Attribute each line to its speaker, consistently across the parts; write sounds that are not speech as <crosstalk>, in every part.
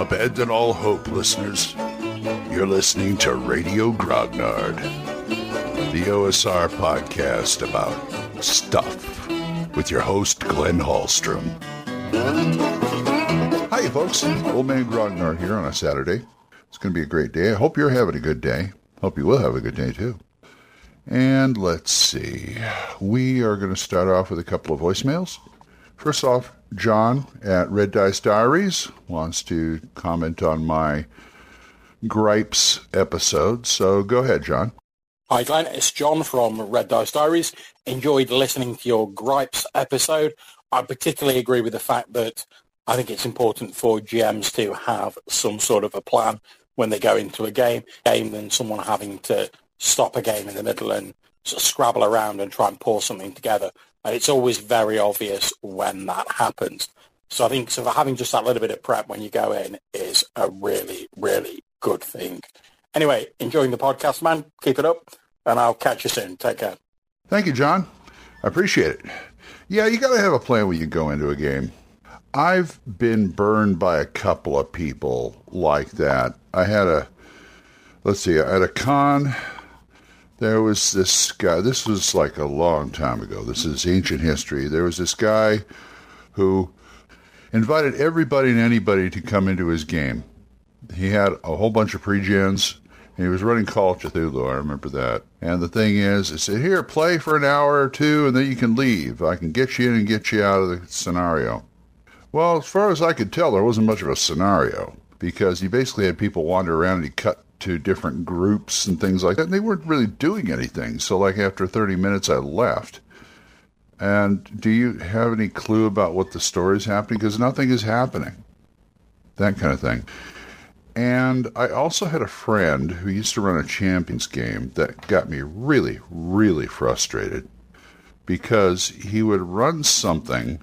Speaker 1: Abandon all hope, listeners. You're listening to Radio Grognard, the OSR podcast about stuff with your host, Glenn Hallstrom. Hi, folks. Old Man Grognard here on a Saturday. It's going to be a great day. I hope you're having a good day. Hope you will have a good day, too. And let's see. We are going to start off with a couple of voicemails. First off, John at Red Dice Diaries wants to comment on my gripes episode. So go ahead, John.
Speaker 2: Hi, Glenn. It's John from Red Dice Diaries. Enjoyed listening to your gripes episode. I particularly agree with the fact that I think it's important for GMs to have some sort of a plan when they go into a game, game than someone having to stop a game in the middle and sort of scrabble around and try and pull something together. And it's always very obvious when that happens. So I think sort of having just that little bit of prep when you go in is a really, really good thing. Anyway, enjoying the podcast, man. Keep it up, and I'll catch you soon. Take care.
Speaker 1: Thank you, John. I appreciate it. Yeah, you got to have a plan when you go into a game. I've been burned by a couple of people like that. I had a, let's see, I had a con, there was this guy. This was like a long time ago. This is ancient history. There was this guy who invited everybody and anybody to come into his game. He had a whole bunch of pre-gens. And he was running Call of Cthulhu. I remember that. And the thing is, he said, "Here, play for an hour or two, and then you can leave. I can get you in and get you out of the scenario." Well, as far as I could tell, there wasn't much of a scenario because he basically had people wander around and he cut to different groups and things like that. And they weren't really doing anything. So, like after 30 minutes, I left. And do you have any clue about what the story is happening? Because nothing is happening. That kind of thing. And I also had a friend who used to run a champions game that got me really, really frustrated because he would run something,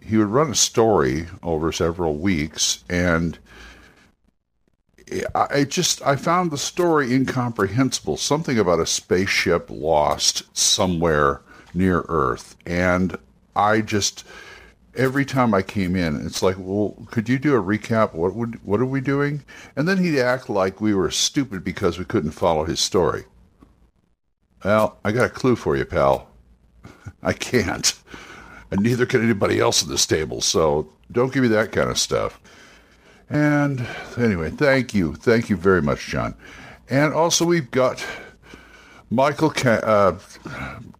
Speaker 1: he would run a story over several weeks, and I just I found the story incomprehensible. Something about a spaceship lost somewhere near Earth, and I just every time I came in, it's like, well, could you do a recap? What would what are we doing? And then he'd act like we were stupid because we couldn't follow his story. Well, I got a clue for you, pal. <laughs> I can't, and neither can anybody else at this table. So don't give me that kind of stuff. And anyway, thank you. Thank you very much, John. And also, we've got Michael uh,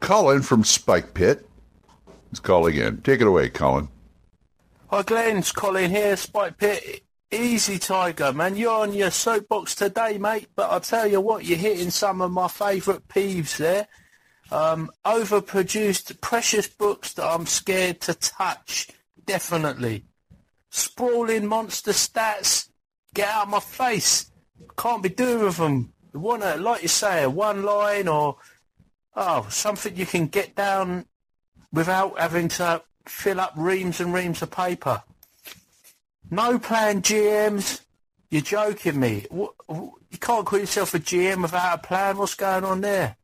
Speaker 1: Colin from Spike Pit. He's calling in. Take it away, Colin.
Speaker 3: Hi, Glenn. It's Colin here, Spike Pit. Easy, Tiger, man. You're on your soapbox today, mate. But I'll tell you what, you're hitting some of my favourite peeves there. Um, overproduced, precious books that I'm scared to touch. Definitely sprawling monster stats. Get out of my face. Can't be doing with them. You want to, like you say, a one line or oh something you can get down without having to fill up reams and reams of paper. No plan GMs. You're joking me. You can't call yourself a GM without a plan. What's going on there?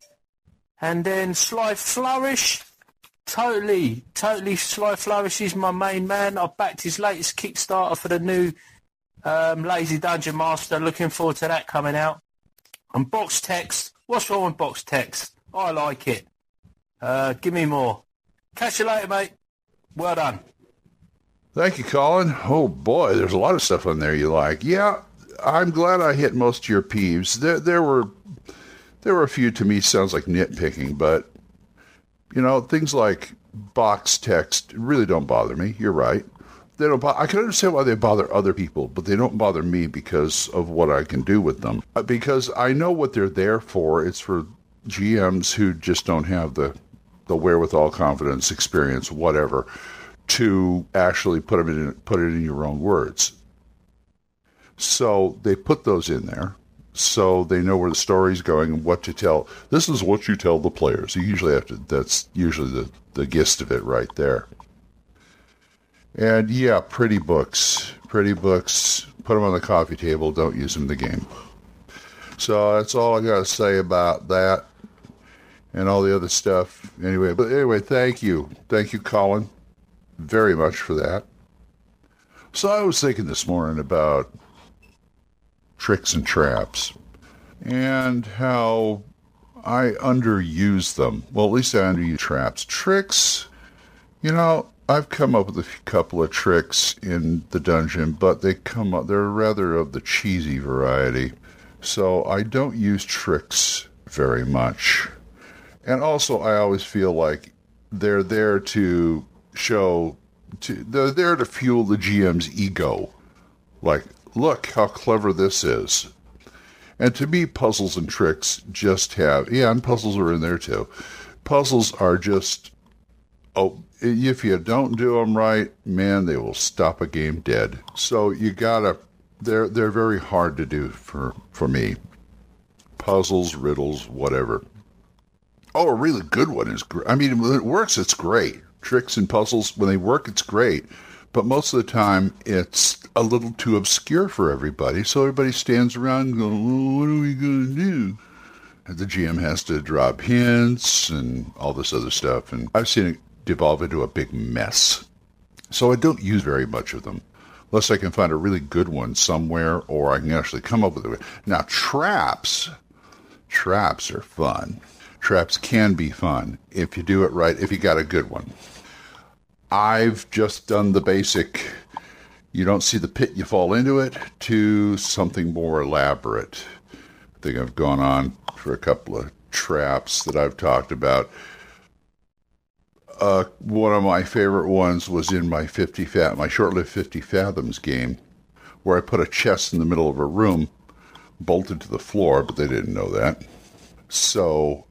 Speaker 3: And then Sly Flourish. Totally, totally. Sly Flourish is my main man. I've backed his latest Kickstarter for the new um, Lazy Dungeon Master. Looking forward to that coming out. And box text. What's wrong with box text? I like it. Uh, give me more. Catch you later, mate. Well done.
Speaker 1: Thank you, Colin. Oh boy, there's a lot of stuff on there you like. Yeah, I'm glad I hit most of your peeves. There, there were, there were a few to me sounds like nitpicking, but you know, things like box text really don't bother me. You're right. They don't. Bo- I can understand why they bother other people, but they don't bother me because of what I can do with them. Uh, because I know what they're there for. It's for GMs who just don't have the the wherewithal, confidence, experience, whatever, to actually put them in put it in your own words. So they put those in there so they know where the story's going and what to tell. This is what you tell the players. You usually have to. That's usually the the gist of it right there. And yeah, pretty books, pretty books. Put them on the coffee table. Don't use them in the game. So that's all I got to say about that and all the other stuff. Anyway, but anyway, thank you, thank you, Colin, very much for that. So I was thinking this morning about tricks and traps and how I underuse them. Well, at least I underuse traps. Tricks, you know, I've come up with a couple of tricks in the dungeon, but they come up, they're rather of the cheesy variety. So I don't use tricks very much. And also, I always feel like they're there to show, to, they're there to fuel the GM's ego. Like, look how clever this is. And to me, puzzles and tricks just have, yeah, and puzzles are in there too. Puzzles are just, oh, if you don't do them right, man, they will stop a game dead. So you gotta, they're they're very hard to do for for me. Puzzles, riddles, whatever. Oh, a really good one is. I mean, when it works, it's great. Tricks and puzzles, when they work, it's great. But most of the time, it's a little too obscure for everybody. So everybody stands around going, well, what are we going to do? And the GM has to drop hints and all this other stuff. And I've seen it devolve into a big mess. So I don't use very much of them unless I can find a really good one somewhere or I can actually come up with it. Now, traps, traps are fun. Traps can be fun if you do it right, if you got a good one. I've just done the basic, you don't see the pit, you fall into it, to something more elaborate. I think I've gone on for a couple of traps that I've talked about. Uh, one of my favorite ones was in my 50 fat, my short-lived 50 fathoms game, where I put a chest in the middle of a room, bolted to the floor, but they didn't know that. So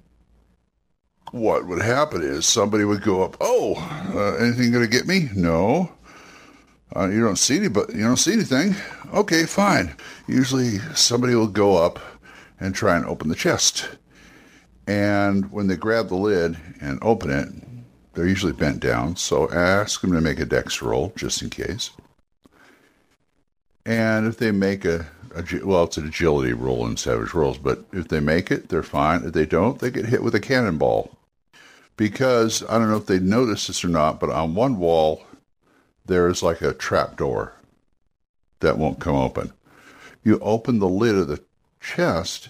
Speaker 1: what would happen is somebody would go up. Oh, uh, anything going to get me? No. Uh, you don't see any, but you don't see anything. Okay, fine. Usually somebody will go up and try and open the chest. And when they grab the lid and open it, they're usually bent down. So ask them to make a dex roll just in case. And if they make a, a well, it's an agility roll in Savage Worlds, but if they make it, they're fine. If they don't, they get hit with a cannonball because I don't know if they noticed this or not, but on one wall there is like a trap door that won't come open. You open the lid of the chest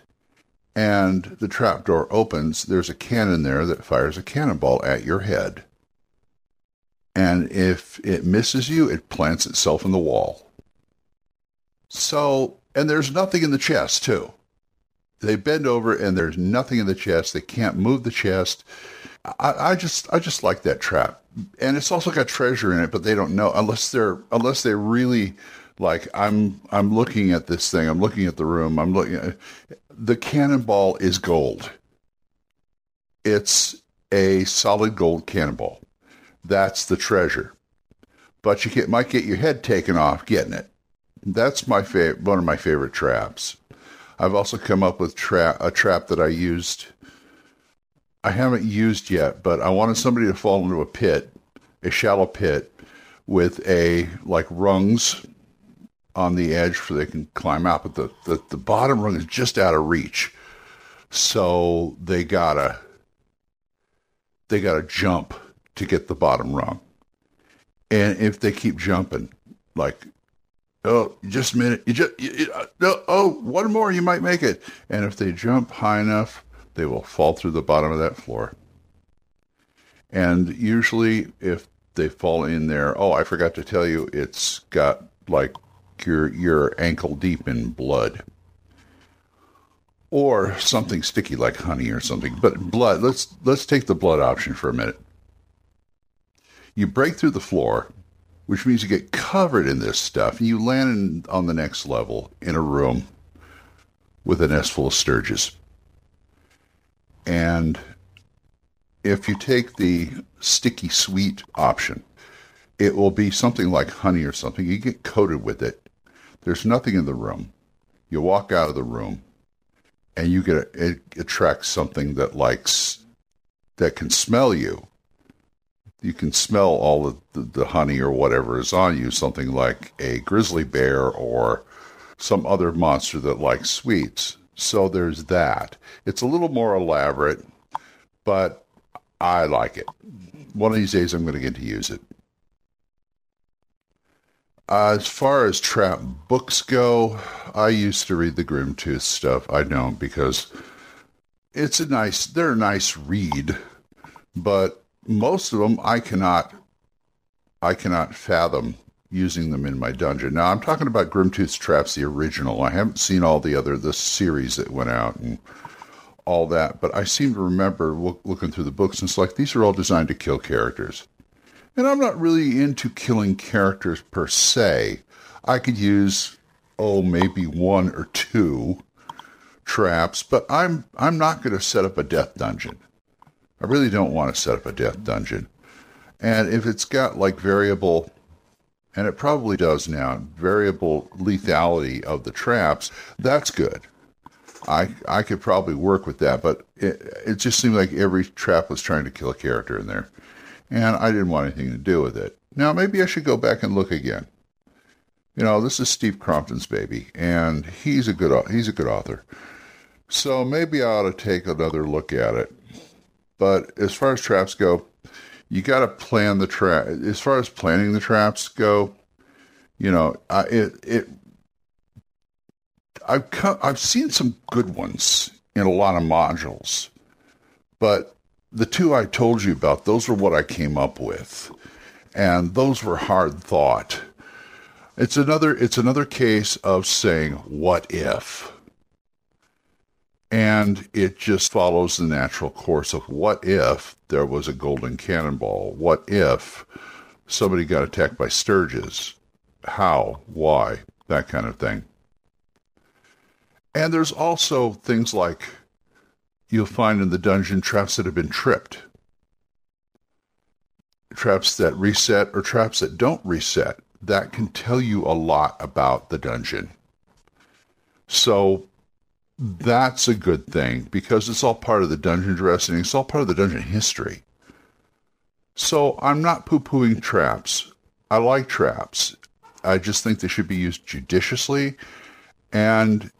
Speaker 1: and the trap door opens. There's a cannon there that fires a cannonball at your head. And if it misses you, it plants itself in the wall. So, and there's nothing in the chest, too. They bend over and there's nothing in the chest. They can't move the chest. I, I just I just like that trap, and it's also got treasure in it, but they don't know unless they're unless they really like I'm I'm looking at this thing. I'm looking at the room. I'm looking. At, the cannonball is gold. It's a solid gold cannonball. That's the treasure. But you get, might get your head taken off getting it. That's my favorite, one of my favorite traps. I've also come up with tra- a trap that I used I haven't used yet, but I wanted somebody to fall into a pit, a shallow pit, with a like rungs on the edge so they can climb out. But the, the, the bottom rung is just out of reach. So they gotta they gotta jump to get the bottom rung. And if they keep jumping, like oh, just a minute, you just you, you, uh, oh, one more, you might make it. And if they jump high enough, they will fall through the bottom of that floor. And usually, if they fall in there, oh, I forgot to tell you, it's got like your your ankle deep in blood, or something sticky like honey or something. But blood. Let's let's take the blood option for a minute. You break through the floor, which means you get covered in this stuff, and you land in, on the next level in a room with a nest full of stirges. And if you take the sticky sweet option, it will be something like honey or something. You get coated with it. There's nothing in the room. You walk out of the room and you get a, it attracts something that likes that can smell you. You can smell all of the, the honey or whatever is on you, something like a grizzly bear or some other monster that likes sweets. So there's that. It's a little more elaborate, but I like it. One of these days I'm going to get to use it. As far as trap books go, I used to read the Grimtooth stuff. I don't because it's a nice, they're a nice read, but most of them I cannot, I cannot fathom using them in my dungeon. Now I'm talking about Grimtooth's Traps, the original. I haven't seen all the other the series that went out and all that, but I seem to remember look, looking through the books and it's like these are all designed to kill characters. And I'm not really into killing characters per se. I could use oh maybe one or two traps, but I'm I'm not going to set up a death dungeon. I really don't want to set up a death dungeon. And if it's got like variable and it probably does now, variable lethality of the traps, that's good. I I could probably work with that, but it, it just seemed like every trap was trying to kill a character in there, and I didn't want anything to do with it. Now maybe I should go back and look again. You know, this is Steve Crompton's baby, and he's a good he's a good author, so maybe I ought to take another look at it. But as far as traps go, you got to plan the trap. As far as planning the traps go, you know, I, it it I've come, I've seen some good ones in a lot of modules, but the two I told you about, those were what I came up with, and those were hard thought. It's another it's another case of saying what if. And it just follows the natural course of what if there was a golden cannonball? What if somebody got attacked by stirges? How? Why? That kind of thing. And there's also things like you'll find in the dungeon traps that have been tripped, traps that reset, or traps that don't reset. That can tell you a lot about the dungeon. So that's a good thing because it's all part of the dungeon dressing, it's all part of the dungeon history. So I'm not poo pooing traps. I like traps. I just think they should be used judiciously and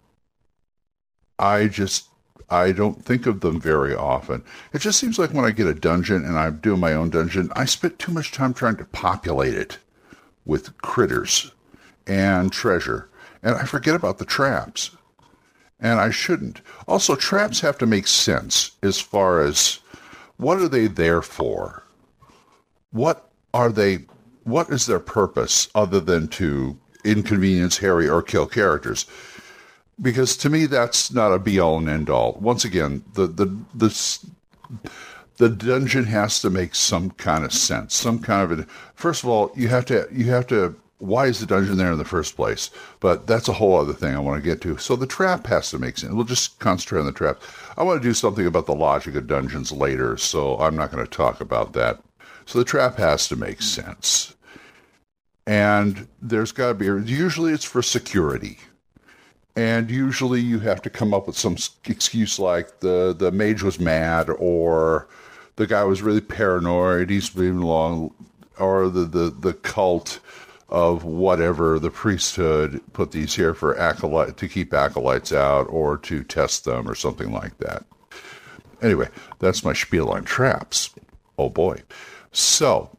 Speaker 1: I just I don't think of them very often. It just seems like when I get a dungeon and I'm doing my own dungeon, I spend too much time trying to populate it with critters and treasure, and I forget about the traps. And I shouldn't. Also, traps have to make sense as far as what are they there for? What are they what is their purpose other than to inconvenience, harry, or kill characters? because to me that's not a be all and end all. Once again, the the the the dungeon has to make some kind of sense, some kind of a, first of all, you have to you have to why is the dungeon there in the first place? But that's a whole other thing I want to get to. So the trap has to make sense. We'll just concentrate on the trap. I want to do something about the logic of dungeons later, so I'm not going to talk about that. So the trap has to make sense. And there's got to be usually it's for security and usually you have to come up with some excuse like the the mage was mad or the guy was really paranoid he's moving along or the the, the cult of whatever the priesthood put these here for acolyte to keep acolytes out or to test them or something like that anyway that's my spiel on traps oh boy so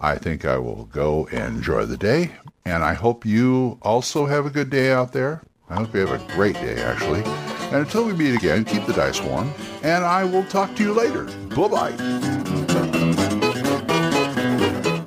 Speaker 1: i think i will go and enjoy the day and i hope you also have a good day out there I hope you have a great day, actually. And until we meet again, keep the dice warm, and I will talk to you later. Bye bye.